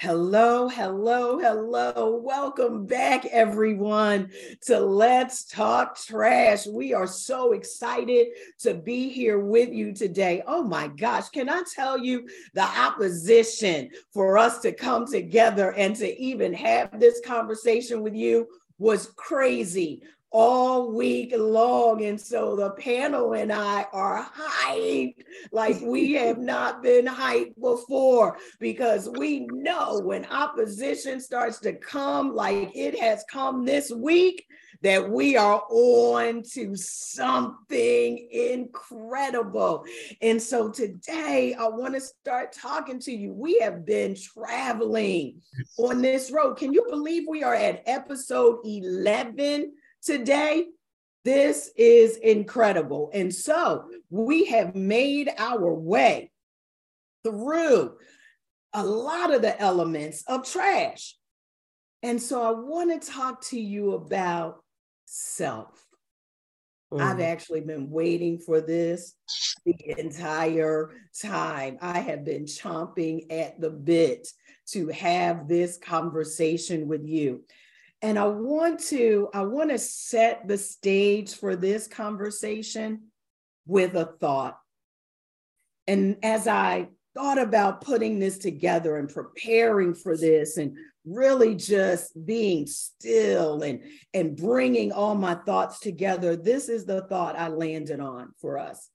Hello, hello, hello. Welcome back, everyone, to Let's Talk Trash. We are so excited to be here with you today. Oh my gosh, can I tell you the opposition for us to come together and to even have this conversation with you was crazy all week long. And so the panel and I are hyped like we have not been hyped before because we know when opposition starts to come, like it has come this week, that we are on to something incredible. And so today I want to start talking to you. We have been traveling on this road. Can you believe we are at episode 11? Today. This is incredible. And so we have made our way through a lot of the elements of trash. And so I want to talk to you about self. Mm. I've actually been waiting for this the entire time. I have been chomping at the bit to have this conversation with you. And I want to I want to set the stage for this conversation with a thought. And as I thought about putting this together and preparing for this and really just being still and and bringing all my thoughts together this is the thought i landed on for us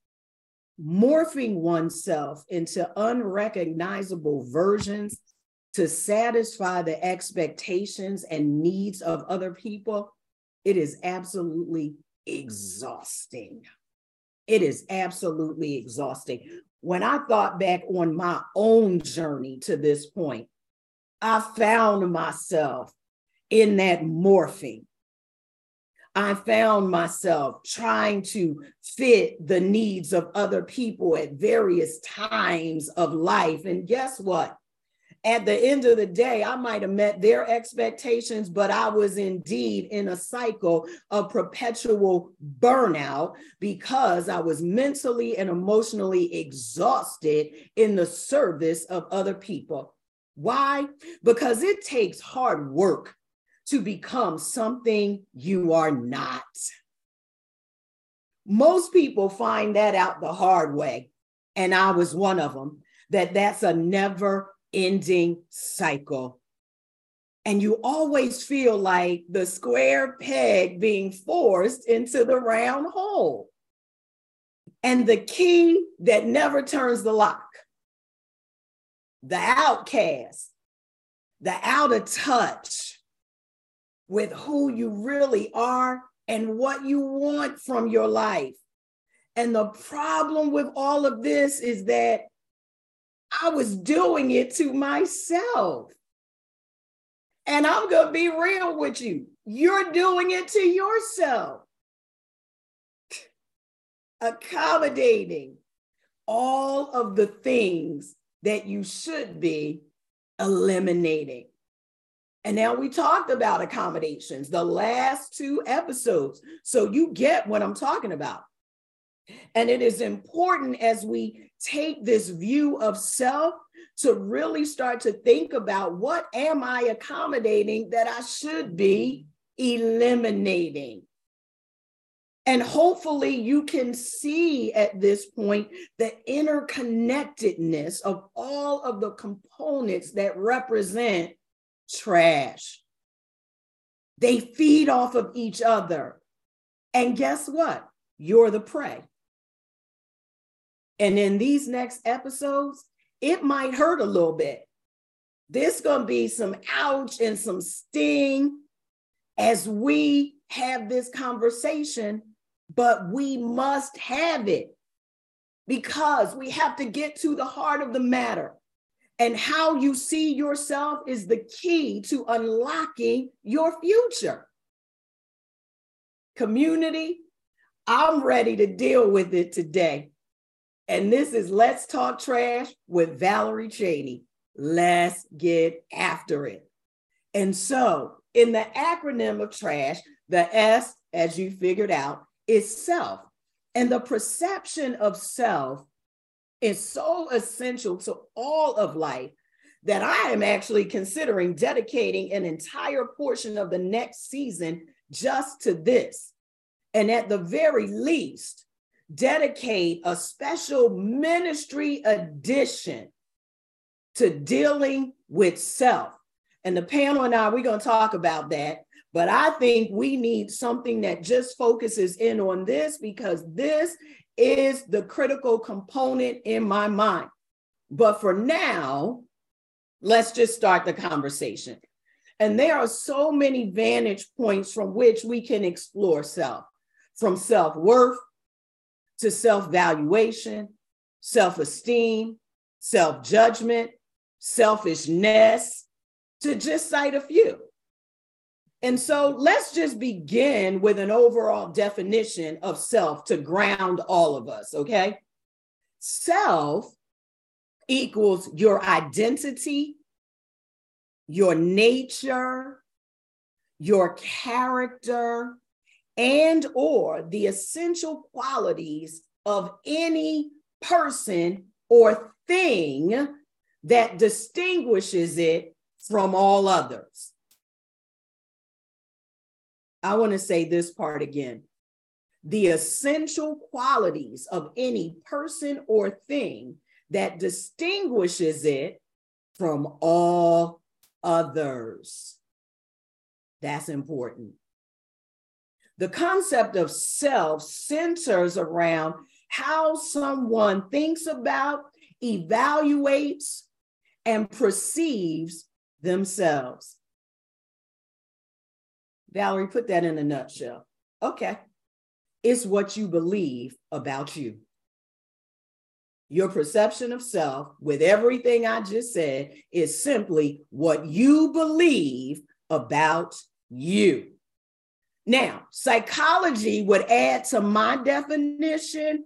morphing oneself into unrecognizable versions to satisfy the expectations and needs of other people, it is absolutely exhausting. It is absolutely exhausting. When I thought back on my own journey to this point, I found myself in that morphing. I found myself trying to fit the needs of other people at various times of life. And guess what? At the end of the day, I might have met their expectations, but I was indeed in a cycle of perpetual burnout because I was mentally and emotionally exhausted in the service of other people. Why? Because it takes hard work to become something you are not. Most people find that out the hard way. And I was one of them, that that's a never ending cycle. And you always feel like the square peg being forced into the round hole. And the key that never turns the lock, the outcast, the out of touch with who you really are and what you want from your life. And the problem with all of this is that I was doing it to myself. And I'm going to be real with you. You're doing it to yourself. Accommodating all of the things that you should be eliminating. And now we talked about accommodations the last two episodes. So you get what I'm talking about. And it is important as we take this view of self to really start to think about what am I accommodating that I should be eliminating. And hopefully, you can see at this point the interconnectedness of all of the components that represent trash. They feed off of each other. And guess what? You're the prey. And in these next episodes, it might hurt a little bit. There's going to be some ouch and some sting as we have this conversation, but we must have it because we have to get to the heart of the matter. And how you see yourself is the key to unlocking your future. Community, I'm ready to deal with it today. And this is Let's Talk Trash with Valerie Cheney. Let's get after it. And so, in the acronym of trash, the S, as you figured out, is self. And the perception of self is so essential to all of life that I am actually considering dedicating an entire portion of the next season just to this. And at the very least, dedicate a special ministry edition to dealing with self. And the panel and I, we're going to talk about that. But I think we need something that just focuses in on this because this is the critical component in my mind. But for now, let's just start the conversation. And there are so many vantage points from which we can explore self, from self worth to self valuation, self esteem, self judgment, selfishness, to just cite a few. And so let's just begin with an overall definition of self to ground all of us, okay? Self equals your identity, your nature, your character, and or the essential qualities of any person or thing that distinguishes it from all others. I want to say this part again. The essential qualities of any person or thing that distinguishes it from all others. That's important. The concept of self centers around how someone thinks about, evaluates, and perceives themselves. Valerie, put that in a nutshell. Okay. It's what you believe about you. Your perception of self, with everything I just said, is simply what you believe about you. Now, psychology would add to my definition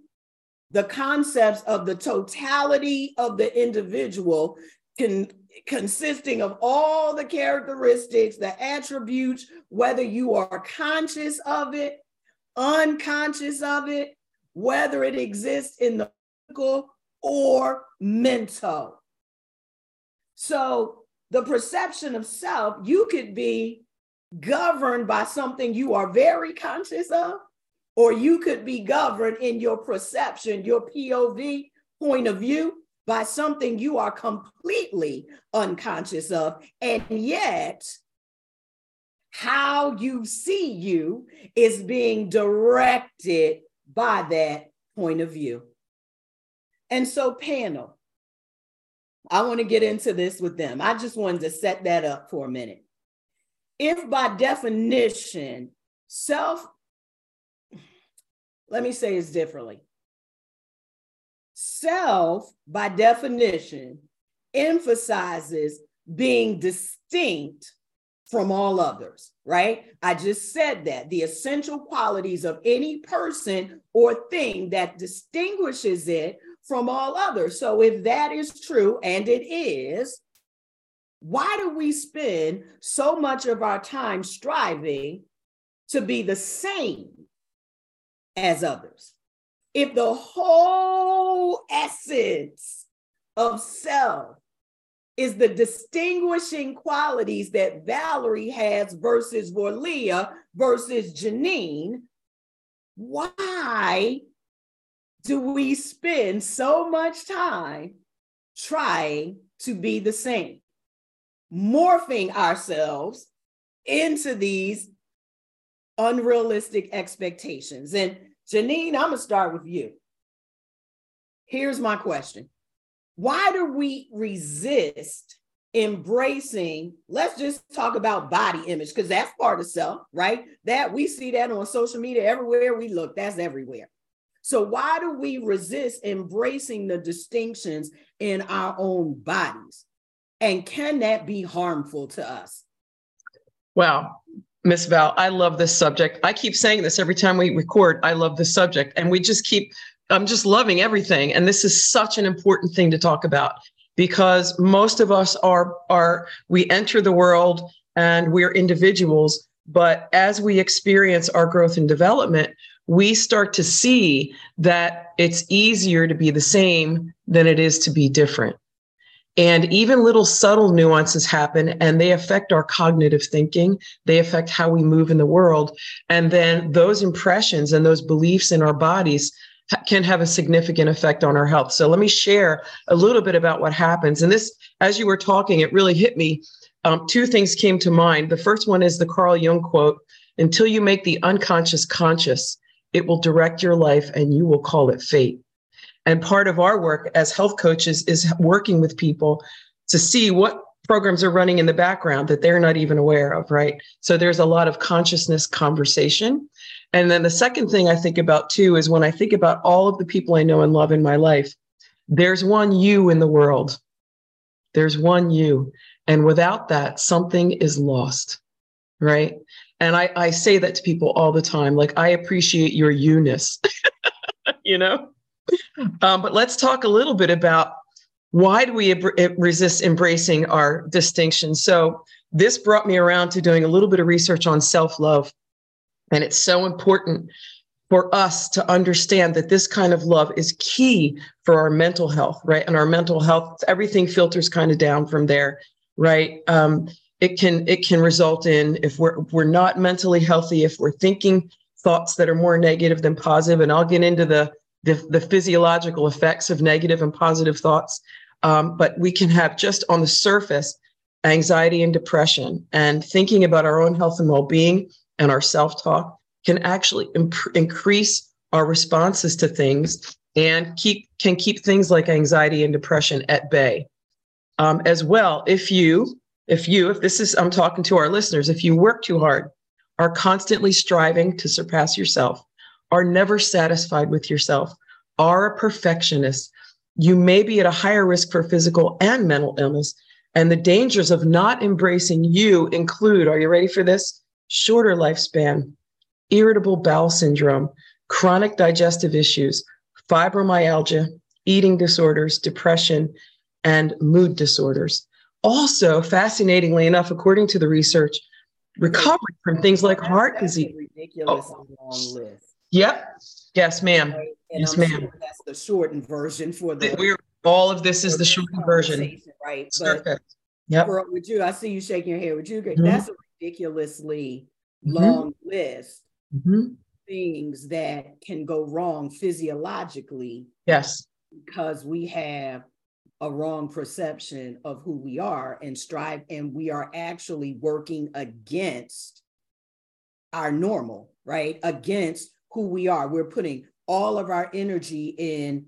the concepts of the totality of the individual can, consisting of all the characteristics, the attributes, whether you are conscious of it, unconscious of it, whether it exists in the physical or mental. So the perception of self, you could be governed by something you are very conscious of, or you could be governed in your perception, your POV point of view, by something you are completely unconscious of. And yet, how you see you is being directed by that point of view. And so, panel, I want to get into this with them. I just wanted to set that up for a minute if by definition, self, let me say this differently. Self, by definition, emphasizes being distinct from all others, right? I just said that the essential qualities of any person or thing that distinguishes it from all others. So, if that is true, and it is, why do we spend so much of our time striving to be the same as others? If the whole essence of self is the distinguishing qualities that Valerie has versus Vorlia versus Janine, why do we spend so much time trying to be the same? Morphing ourselves into these unrealistic expectations. And Janine, I'm going to start with you. Here's my question Why do we resist embracing? Let's just talk about body image because that's part of self, right? That we see that on social media everywhere we look, that's everywhere. So, why do we resist embracing the distinctions in our own bodies? And can that be harmful to us? Wow. Miss Val, I love this subject. I keep saying this every time we record. I love this subject. And we just keep, I'm just loving everything. And this is such an important thing to talk about because most of us are, are we enter the world and we're individuals. But as we experience our growth and development, we start to see that it's easier to be the same than it is to be different. And even little subtle nuances happen and they affect our cognitive thinking. They affect how we move in the world. And then those impressions and those beliefs in our bodies can have a significant effect on our health. So let me share a little bit about what happens. And this, as you were talking, it really hit me. Um, two things came to mind. The first one is the Carl Jung quote Until you make the unconscious conscious, it will direct your life and you will call it fate. And part of our work as health coaches is working with people to see what programs are running in the background that they're not even aware of, right? So there's a lot of consciousness conversation. And then the second thing I think about too is when I think about all of the people I know and love in my life, there's one you in the world. There's one you. And without that, something is lost, right? And I, I say that to people all the time. Like, I appreciate your you ness, you know? Um, but let's talk a little bit about why do we ab- resist embracing our distinctions? So, this brought me around to doing a little bit of research on self love. And it's so important for us to understand that this kind of love is key for our mental health, right? And our mental health, everything filters kind of down from there, right? Um, it can it can result in if we're we're not mentally healthy, if we're thinking thoughts that are more negative than positive, and I'll get into the the, the physiological effects of negative and positive thoughts. Um, but we can have just on the surface anxiety and depression, and thinking about our own health and well being and our self talk can actually imp- increase our responses to things and keep can keep things like anxiety and depression at bay. Um, as well, if you if you if this is I'm talking to our listeners, if you work too hard, are constantly striving to surpass yourself, are never satisfied with yourself, are a perfectionist, you may be at a higher risk for physical and mental illness. And the dangers of not embracing you include are you ready for this? Shorter lifespan, irritable bowel syndrome, chronic digestive issues, fibromyalgia, eating disorders, depression, and mood disorders. Also, fascinatingly enough, according to the research, recovery from things like heart disease. Ridiculous oh. long list. Yep. Yes, ma'am. And yes, I'm ma'am. Sure that's the shortened version for the. We're, all of this is the shortened version. Right. But yep. For, would you, I see you shaking your head. Would you agree? Mm-hmm. That's a ridiculously mm-hmm. long list. Mm-hmm. Things that can go wrong physiologically. Yes. Because we have a wrong perception of who we are and strive, and we are actually working against our normal, right? Against who we are. We're putting all of our energy in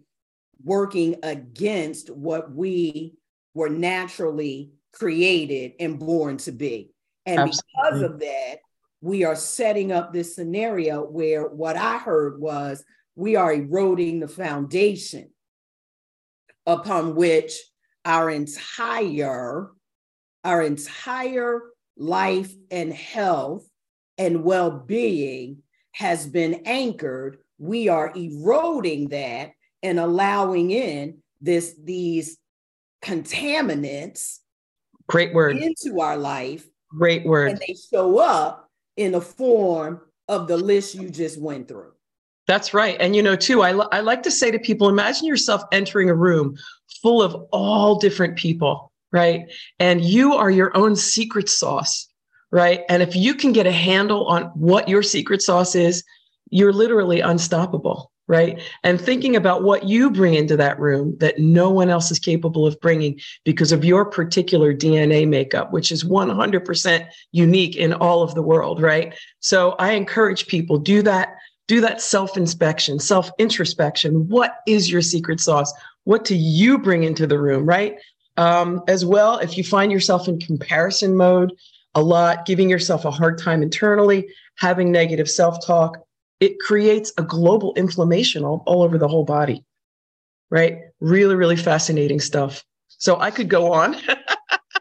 working against what we were naturally created and born to be. And Absolutely. because of that, we are setting up this scenario where what I heard was we are eroding the foundation upon which our entire our entire life and health and well-being has been anchored, we are eroding that and allowing in this these contaminants great word. into our life. Great word. And they show up in the form of the list you just went through. That's right. And you know too I, I like to say to people imagine yourself entering a room full of all different people right? And you are your own secret sauce right? And if you can get a handle on what your secret sauce is, you're literally unstoppable, right? And thinking about what you bring into that room that no one else is capable of bringing because of your particular DNA makeup, which is 100% unique in all of the world, right? So I encourage people do that do that self inspection, self introspection. What is your secret sauce? What do you bring into the room, right? Um, as well, if you find yourself in comparison mode, a lot, giving yourself a hard time internally, having negative self talk, it creates a global inflammation all, all over the whole body. Right? Really, really fascinating stuff. So I could go on.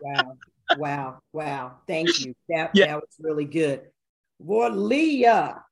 wow. Wow. Wow. Thank you. That, yeah. that was really good. Well, Leah,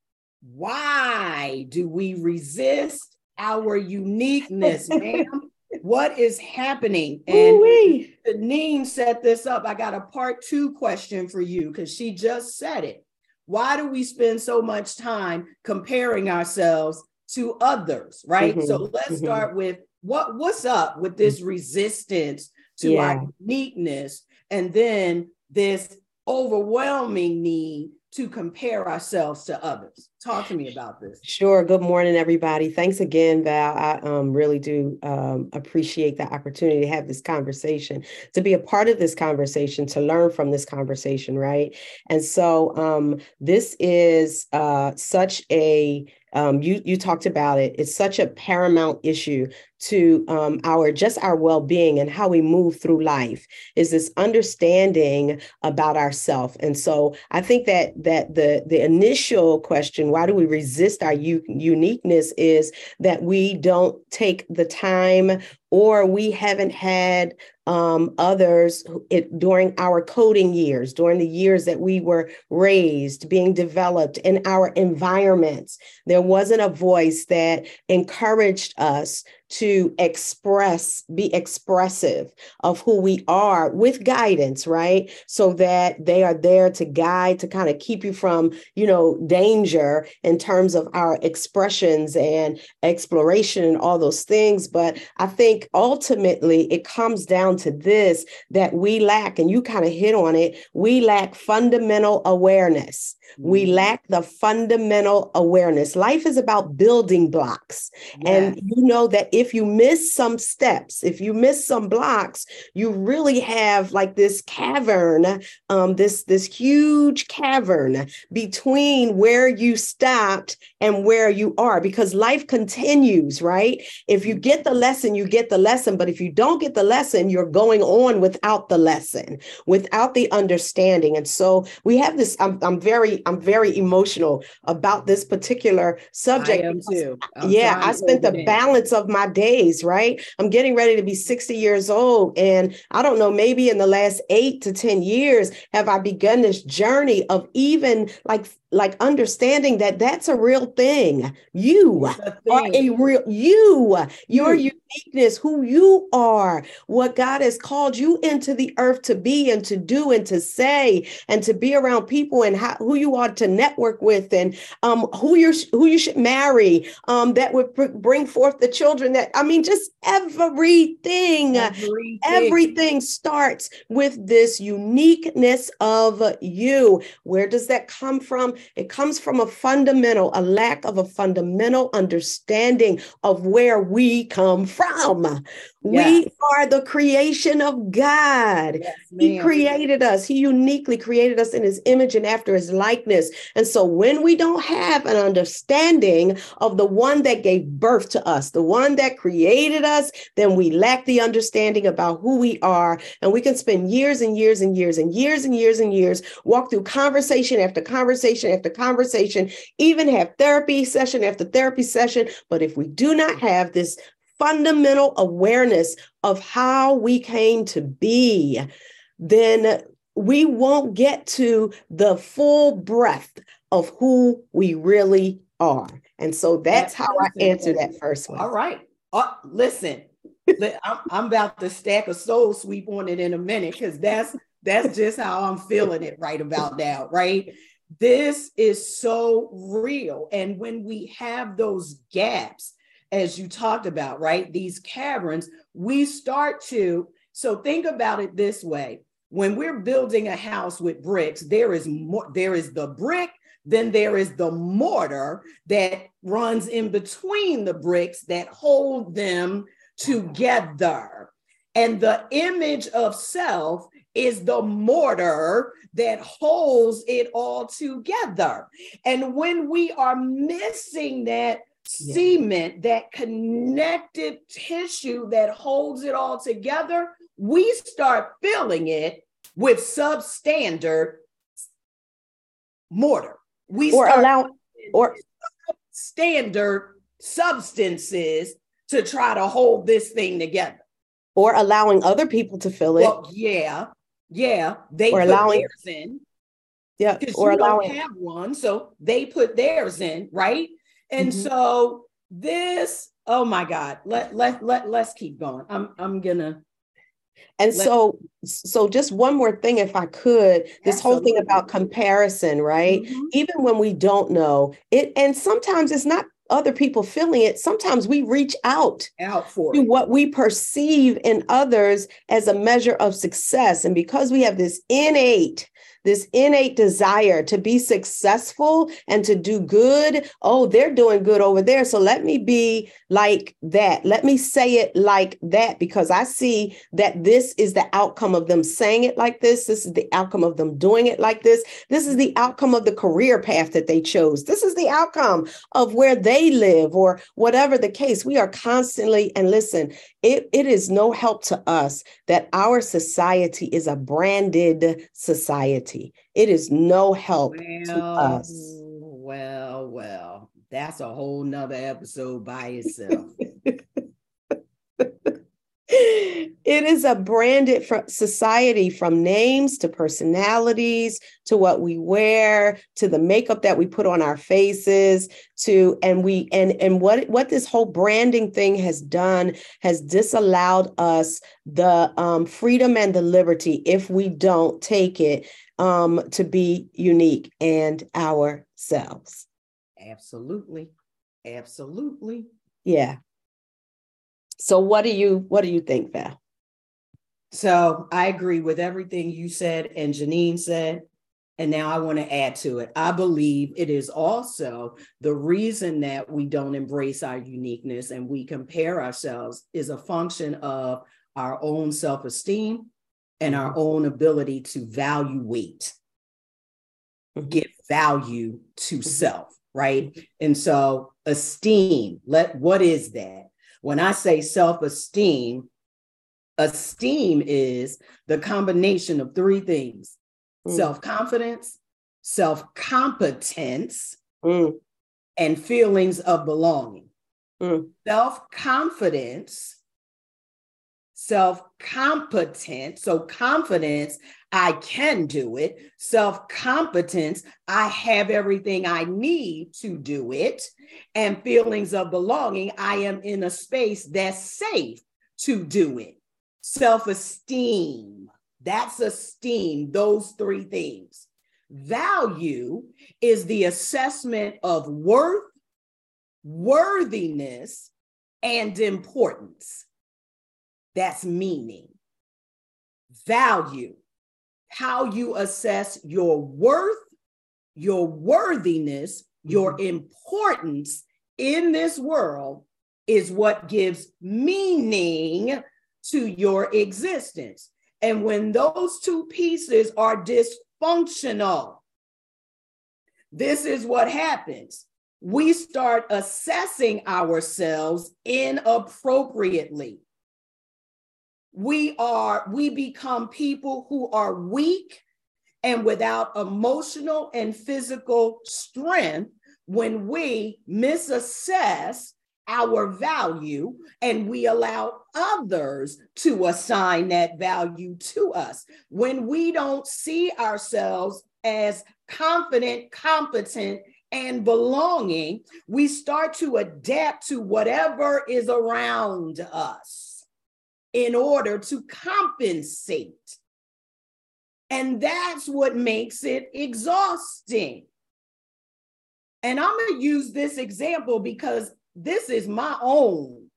why do we resist our uniqueness, ma'am? What is happening? And Ooh-wee. Janine set this up. I got a part two question for you because she just said it. Why do we spend so much time comparing ourselves to others? Right. Mm-hmm. So let's mm-hmm. start with what what's up with this resistance to yeah. our uniqueness and then this overwhelming need to compare ourselves to others. Talk to me about this. Sure. Good morning, everybody. Thanks again, Val. I um, really do um, appreciate the opportunity to have this conversation, to be a part of this conversation, to learn from this conversation, right? And so um, this is uh, such a um, you you talked about it. It's such a paramount issue to um, our just our well-being and how we move through life is this understanding about ourself and so i think that that the the initial question why do we resist our u- uniqueness is that we don't take the time or we haven't had um, others it, during our coding years, during the years that we were raised, being developed in our environments. There wasn't a voice that encouraged us to express, be expressive of who we are with guidance, right? So that they are there to guide, to kind of keep you from, you know, danger in terms of our expressions and exploration and all those things. But I think ultimately it comes down to this that we lack, and you kind of hit on it, we lack fundamental awareness. We mm-hmm. lack the fundamental awareness. Life is about building blocks. And you know that if you miss some steps, if you miss some blocks, you really have like this cavern, um, this, this huge cavern between where you stopped and where you are, because life continues, right? If you get the lesson, you get the lesson. But if you don't get the lesson, you're going on without the lesson, without the understanding. And so we have this, I'm, I'm very I'm very emotional about this particular subject. I am too. I'm yeah, I spent the balance of my days, right? I'm getting ready to be 60 years old. And I don't know, maybe in the last eight to 10 years, have I begun this journey of even like like understanding that that's a real thing. You a are a real you, your you. Uniqueness, who you are, what God has called you into the earth to be and to do and to say and to be around people and how, who you are to network with and um, who you who you should marry um, that would pr- bring forth the children that I mean just everything, everything everything starts with this uniqueness of you. Where does that come from? It comes from a fundamental, a lack of a fundamental understanding of where we come from. Yes. We are the creation of God. Yes, he created us. He uniquely created us in his image and after his likeness. And so when we don't have an understanding of the one that gave birth to us, the one that created us, then we lack the understanding about who we are. And we can spend years and years and years and years and years and years walk through conversation after conversation after conversation, even have therapy session after therapy session. But if we do not have this fundamental awareness of how we came to be, then we won't get to the full breadth of who we really are. And so that's, how I answer that first one. All right. Uh, listen, I'm, I'm about to stack a soul sweep on it in a minute because that's that's just how I'm feeling it right about now, right? This is so real. And when we have those gaps, as you talked about, right? These caverns, we start to. So think about it this way. When we're building a house with bricks, there is more, there is the brick, then there is the mortar that runs in between the bricks that hold them together. And the image of self is the mortar that holds it all together. And when we are missing that yeah. cement, that connected tissue that holds it all together, we start filling it with substandard mortar. We or allow or standard substances to try to hold this thing together. Or allowing other people to fill it. Well, yeah, yeah. They or allowing theirs in. Yeah, or allowing don't have one, so they put theirs in, right? And mm-hmm. so this, oh my God, let let let let's keep going. I'm I'm gonna. And let, so, so just one more thing, if I could, this absolutely. whole thing about comparison, right? Mm-hmm. Even when we don't know it, and sometimes it's not other people feeling it, sometimes we reach out, out for to what we perceive in others as a measure of success. And because we have this innate this innate desire to be successful and to do good. Oh, they're doing good over there. So let me be like that. Let me say it like that because I see that this is the outcome of them saying it like this. This is the outcome of them doing it like this. This is the outcome of the career path that they chose. This is the outcome of where they live or whatever the case. We are constantly, and listen, it, it is no help to us that our society is a branded society. It is no help well, to us. Well, well, that's a whole nother episode by itself. it is a branded society from names to personalities to what we wear to the makeup that we put on our faces to and we and and what what this whole branding thing has done has disallowed us the um, freedom and the liberty if we don't take it um, to be unique and ourselves. Absolutely. Absolutely. Yeah so what do you what do you think, Val? So I agree with everything you said and Janine said. And now I want to add to it. I believe it is also the reason that we don't embrace our uniqueness and we compare ourselves is a function of our own self esteem and our own ability to value mm-hmm. give value to mm-hmm. self, right? And so, esteem, let what is that? When I say self esteem, esteem is the combination of three things mm. self confidence, self competence, mm. and feelings of belonging. Mm. Self confidence, self competence. So, confidence, I can do it. Self competence, I have everything I need to do it and feelings of belonging, I am in a space that's safe to do it. Self esteem, that's esteem, those three things. Value is the assessment of worth, worthiness, and importance. That's meaning. Value, how you assess your worth, your worthiness, your mm-hmm. importance in this world is what gives meaning to your existence. And when those two pieces are dysfunctional, this is what happens. We start assessing ourselves inappropriately. We are, we become people who are weak and without emotional and physical strength when we misassess our value and we allow others to assign that value to us. When we don't see ourselves as confident, competent, and belonging, we start to adapt to whatever is around us in order to compensate and that's what makes it exhausting. And I'm going to use this example because this is my own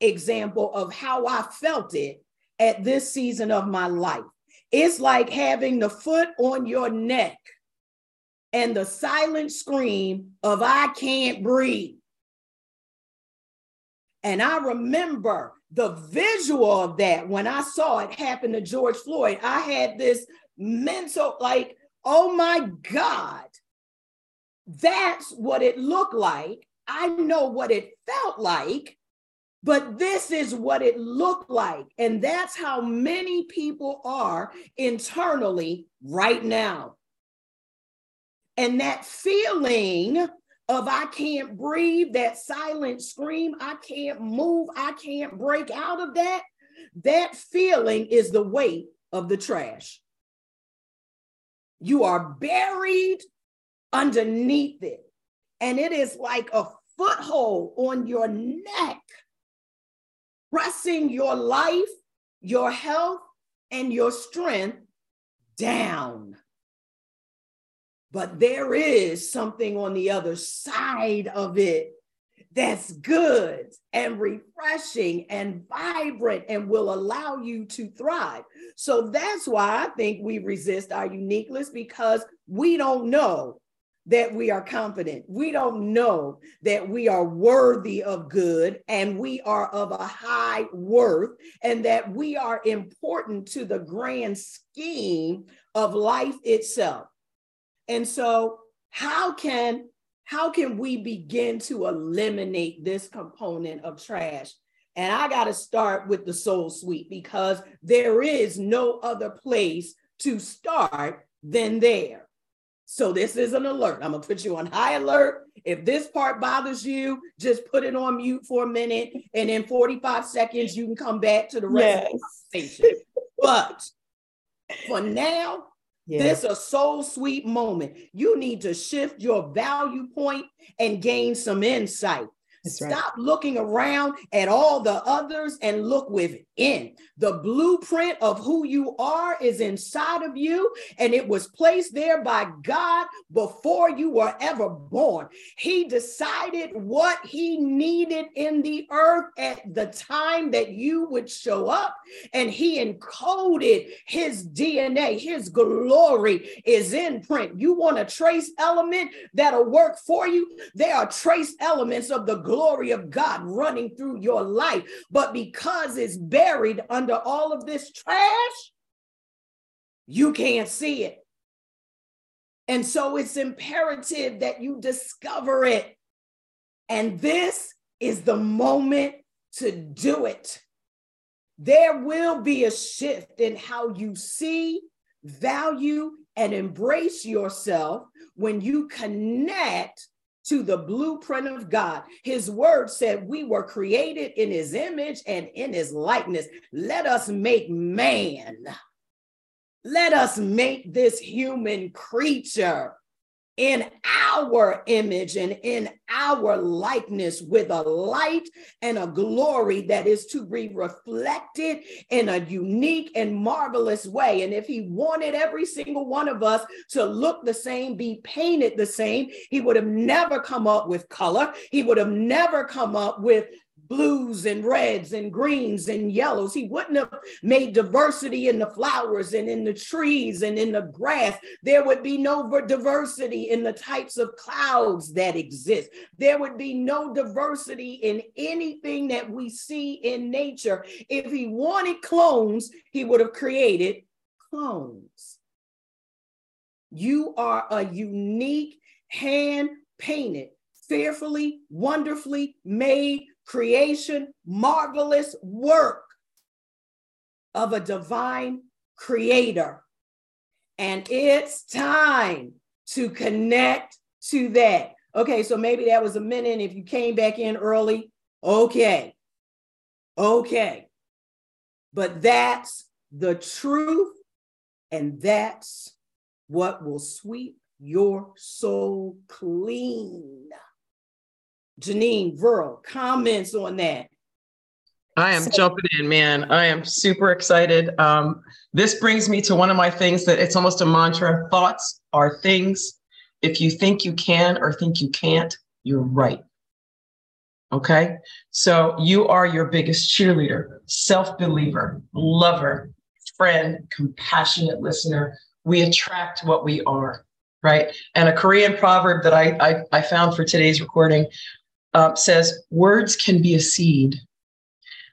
example of how I felt it at this season of my life. It's like having the foot on your neck and the silent scream of, I can't breathe. And I remember the visual of that when I saw it happen to George Floyd. I had this mental, like, oh my God, that's what it looked like. I know what it felt like, but this is what it looked like. And that's how many people are internally right now. And that feeling of I can't breathe, that silent scream, I can't move, I can't break out of that, that feeling is the weight of the trash. You are buried underneath it. And it is like a foothold on your neck, pressing your life, your health, and your strength down. But there is something on the other side of it that's good and refreshing and vibrant and will allow you to thrive. So that's why I think we resist our uniqueness because we don't know that we are confident. We don't know that we are worthy of good and we are of a high worth and that we are important to the grand scheme of life itself. And so how can how can we begin to eliminate this component of trash? And I got to start with the soul sweep because there is no other place to start than there. So this is an alert. I'm gonna put you on high alert. If this part bothers you, just put it on mute for a minute, and in 45 seconds you can come back to the rest yes. of the conversation. but for now, This a soul sweep moment. You need to shift your value point and gain some insight. That's Stop right. looking around at all the others and look within. The blueprint of who you are is inside of you, and it was placed there by God before you were ever born. He decided what He needed in the earth at the time that you would show up, and He encoded His DNA. His glory is in print. You want a trace element that'll work for you? There are trace elements of the glory of God running through your life. But because it's buried under all of this trash, you can't see it. And so it's imperative that you discover it. And this is the moment to do it. There will be a shift in how you see, value, and embrace yourself when you connect to the blueprint of God. His word said, We were created in his image and in his likeness. Let us make man. Let us make this human creature in our image and in our likeness with a light and a glory that is to be reflected in a unique and marvelous way. And if he wanted every single one of us to look the same, be painted the same, he would have never come up with color. He would have never come up with blues and reds and greens and yellows. He wouldn't have made diversity in the flowers and in the trees and in the grass. There would be no diversity in the types of clouds that exist. There would be no diversity in anything that we see in nature. If he wanted clones, he would have created clones. You are a unique hand painted fearfully, wonderfully made creation, marvelous work of a divine creator. And it's time to connect to that. Okay, so maybe that was a minute. If you came back in early, okay. Okay. But that's the truth, and that's what will sweep your soul clean. Janine Verl, comments on that. I am so, jumping in, man. I am super excited. Um, this brings me to one of my things that it's almost a mantra thoughts are things. If you think you can or think you can't, you're right. Okay. So you are your biggest cheerleader, self believer, lover, friend, compassionate listener. We attract what we are. Right. And a Korean proverb that I, I, I found for today's recording uh, says words can be a seed.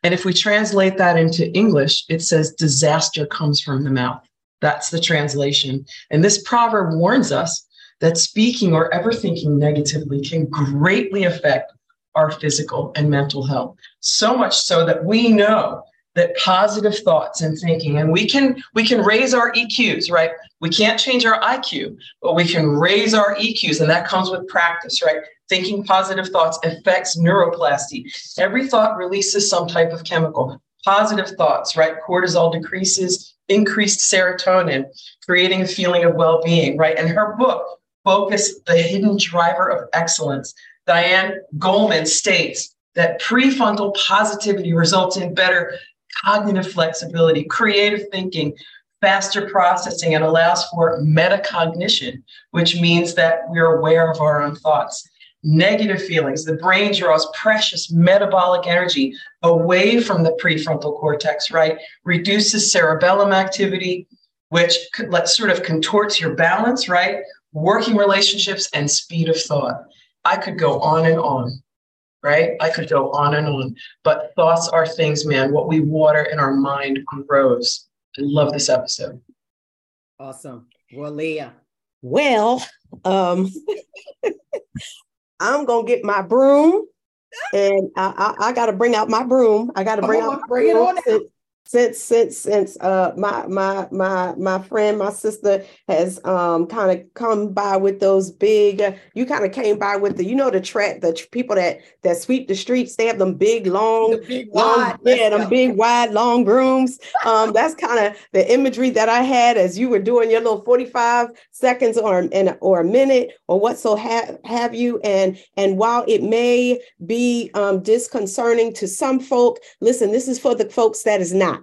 And if we translate that into English, it says disaster comes from the mouth. That's the translation. And this proverb warns us that speaking or ever thinking negatively can greatly affect our physical and mental health. So much so that we know that positive thoughts and thinking and we can we can raise our eqs right we can't change our iq but we can raise our eqs and that comes with practice right thinking positive thoughts affects neuroplasty. Every thought releases some type of chemical. Positive thoughts, right? Cortisol decreases, increased serotonin, creating a feeling of well being, right? And her book, Focus, the Hidden Driver of Excellence, Diane Goleman states that prefrontal positivity results in better cognitive flexibility, creative thinking, faster processing, and allows for metacognition, which means that we're aware of our own thoughts. Negative feelings. The brain draws precious metabolic energy away from the prefrontal cortex, right? Reduces cerebellum activity, which let sort of contorts your balance, right? Working relationships and speed of thought. I could go on and on, right? I could go on and on. But thoughts are things, man. What we water in our mind grows. I love this episode. Awesome. Well, Leah. Well, um, I'm gonna get my broom, and I, I, I got to bring out my broom. I got to bring out bring it on since since since uh my my my my friend my sister has um kind of come by with those big uh, you kind of came by with the you know the track the tr- people that that sweep the streets they have them big long the big wide long, yeah them big wide long brooms um that's kind of the imagery that I had as you were doing your little 45 seconds or in or a minute or what so have have you. And and while it may be um disconcerting to some folk listen this is for the folks that is not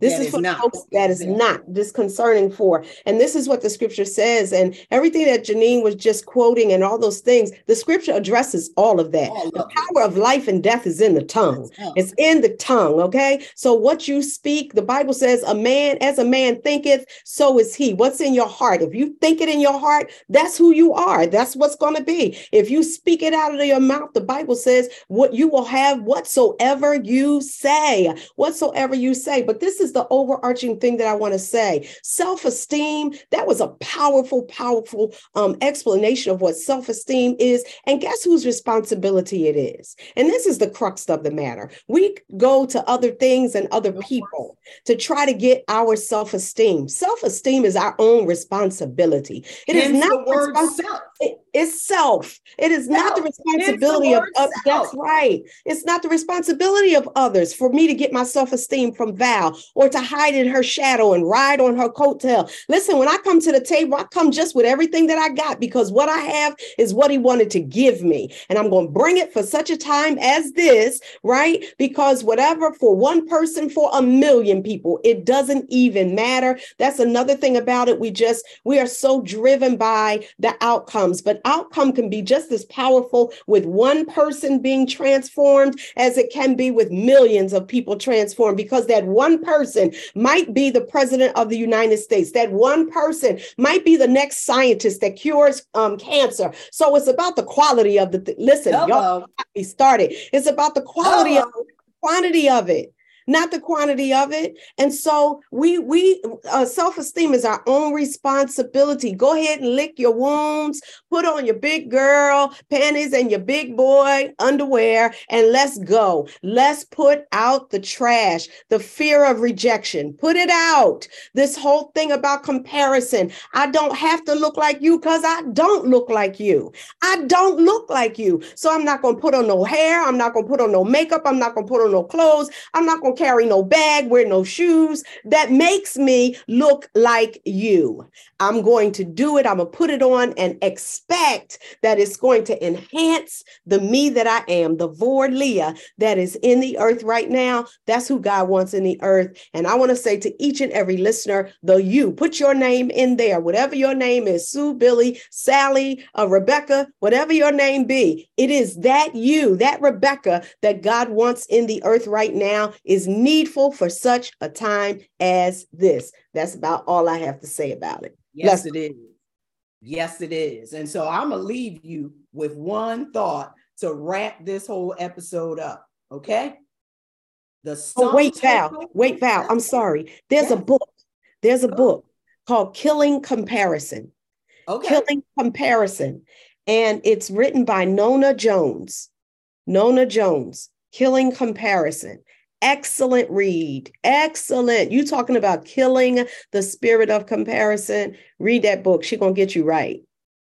this that is, for not. folks that is not disconcerting for. And this is what the scripture says. And everything that Janine was just quoting and all those things, the scripture addresses all of that. All the power of life and death is in the tongue. It's in the tongue. Okay. So what you speak, the Bible says, a man as a man thinketh, so is he. What's in your heart? If you think it in your heart, that's who you are. That's what's going to be. If you speak it out of your mouth, the Bible says what you will have whatsoever you say, whatsoever you say. But this is is the overarching thing that I want to say. Self esteem, that was a powerful, powerful um, explanation of what self esteem is. And guess whose responsibility it is? And this is the crux of the matter. We go to other things and other people to try to get our self esteem. Self esteem is our own responsibility. It Hence is not the word self. It, it's self. It is self. not the responsibility the of, of that's right. It's not the responsibility of others for me to get my self esteem from Val or to hide in her shadow and ride on her coattail. Listen, when I come to the table, I come just with everything that I got because what I have is what he wanted to give me. And I'm going to bring it for such a time as this, right? Because whatever for one person, for a million people, it doesn't even matter. That's another thing about it. We just, we are so driven by the outcomes, but outcome can be just as powerful with one person being transformed as it can be with millions of people transformed because that one person person might be the president of the United States. That one person might be the next scientist that cures um, cancer. So it's about the quality of the. Th- Listen, y'all be started. It's about the quality Hello. of quantity of it not the quantity of it. And so we we uh, self-esteem is our own responsibility. Go ahead and lick your wounds, put on your big girl panties and your big boy underwear and let's go. Let's put out the trash, the fear of rejection. Put it out. This whole thing about comparison. I don't have to look like you cuz I don't look like you. I don't look like you. So I'm not going to put on no hair, I'm not going to put on no makeup, I'm not going to put on no clothes. I'm not going to carry no bag, wear no shoes. That makes me look like you. I'm going to do it. I'm going to put it on and expect that it's going to enhance the me that I am, the Vord Leah that is in the earth right now. That's who God wants in the earth. And I want to say to each and every listener, the you, put your name in there, whatever your name is Sue, Billy, Sally, uh, Rebecca, whatever your name be. It is that you, that Rebecca that God wants in the earth right now is needful for such a time as this. That's about all I have to say about it. Yes, Let's- it is. Yes, it is. And so I'm going to leave you with one thought to wrap this whole episode up. Okay. The oh, wait, Val. Wait, Val. I'm sorry. There's a book. There's a book called Killing Comparison. Okay. Killing Comparison. And it's written by Nona Jones. Nona Jones, Killing Comparison. Excellent read. Excellent. You talking about killing the spirit of comparison? Read that book. She gonna get you right.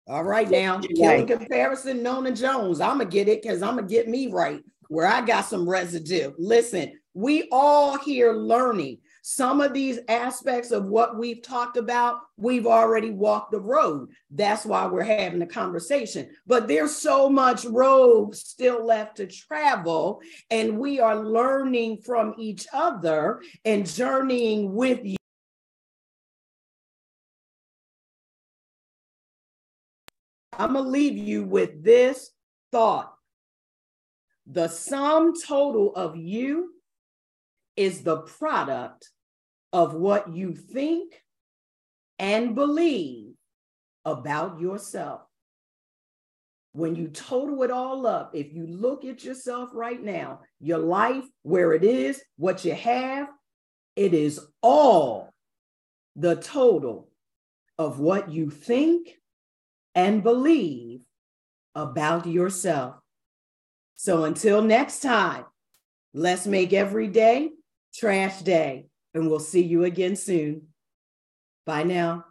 All right now. Killing right. comparison, Nona Jones. I'm gonna get it because I'm gonna get me right where I got some residue. Listen, we all here learning. Some of these aspects of what we've talked about, we've already walked the road. That's why we're having a conversation. But there's so much road still left to travel, and we are learning from each other and journeying with you. I'm going to leave you with this thought. The sum total of you is the product of what you think and believe about yourself. When you total it all up, if you look at yourself right now, your life, where it is, what you have, it is all the total of what you think and believe about yourself. So until next time, let's make every day trash day, and we'll see you again soon. Bye now.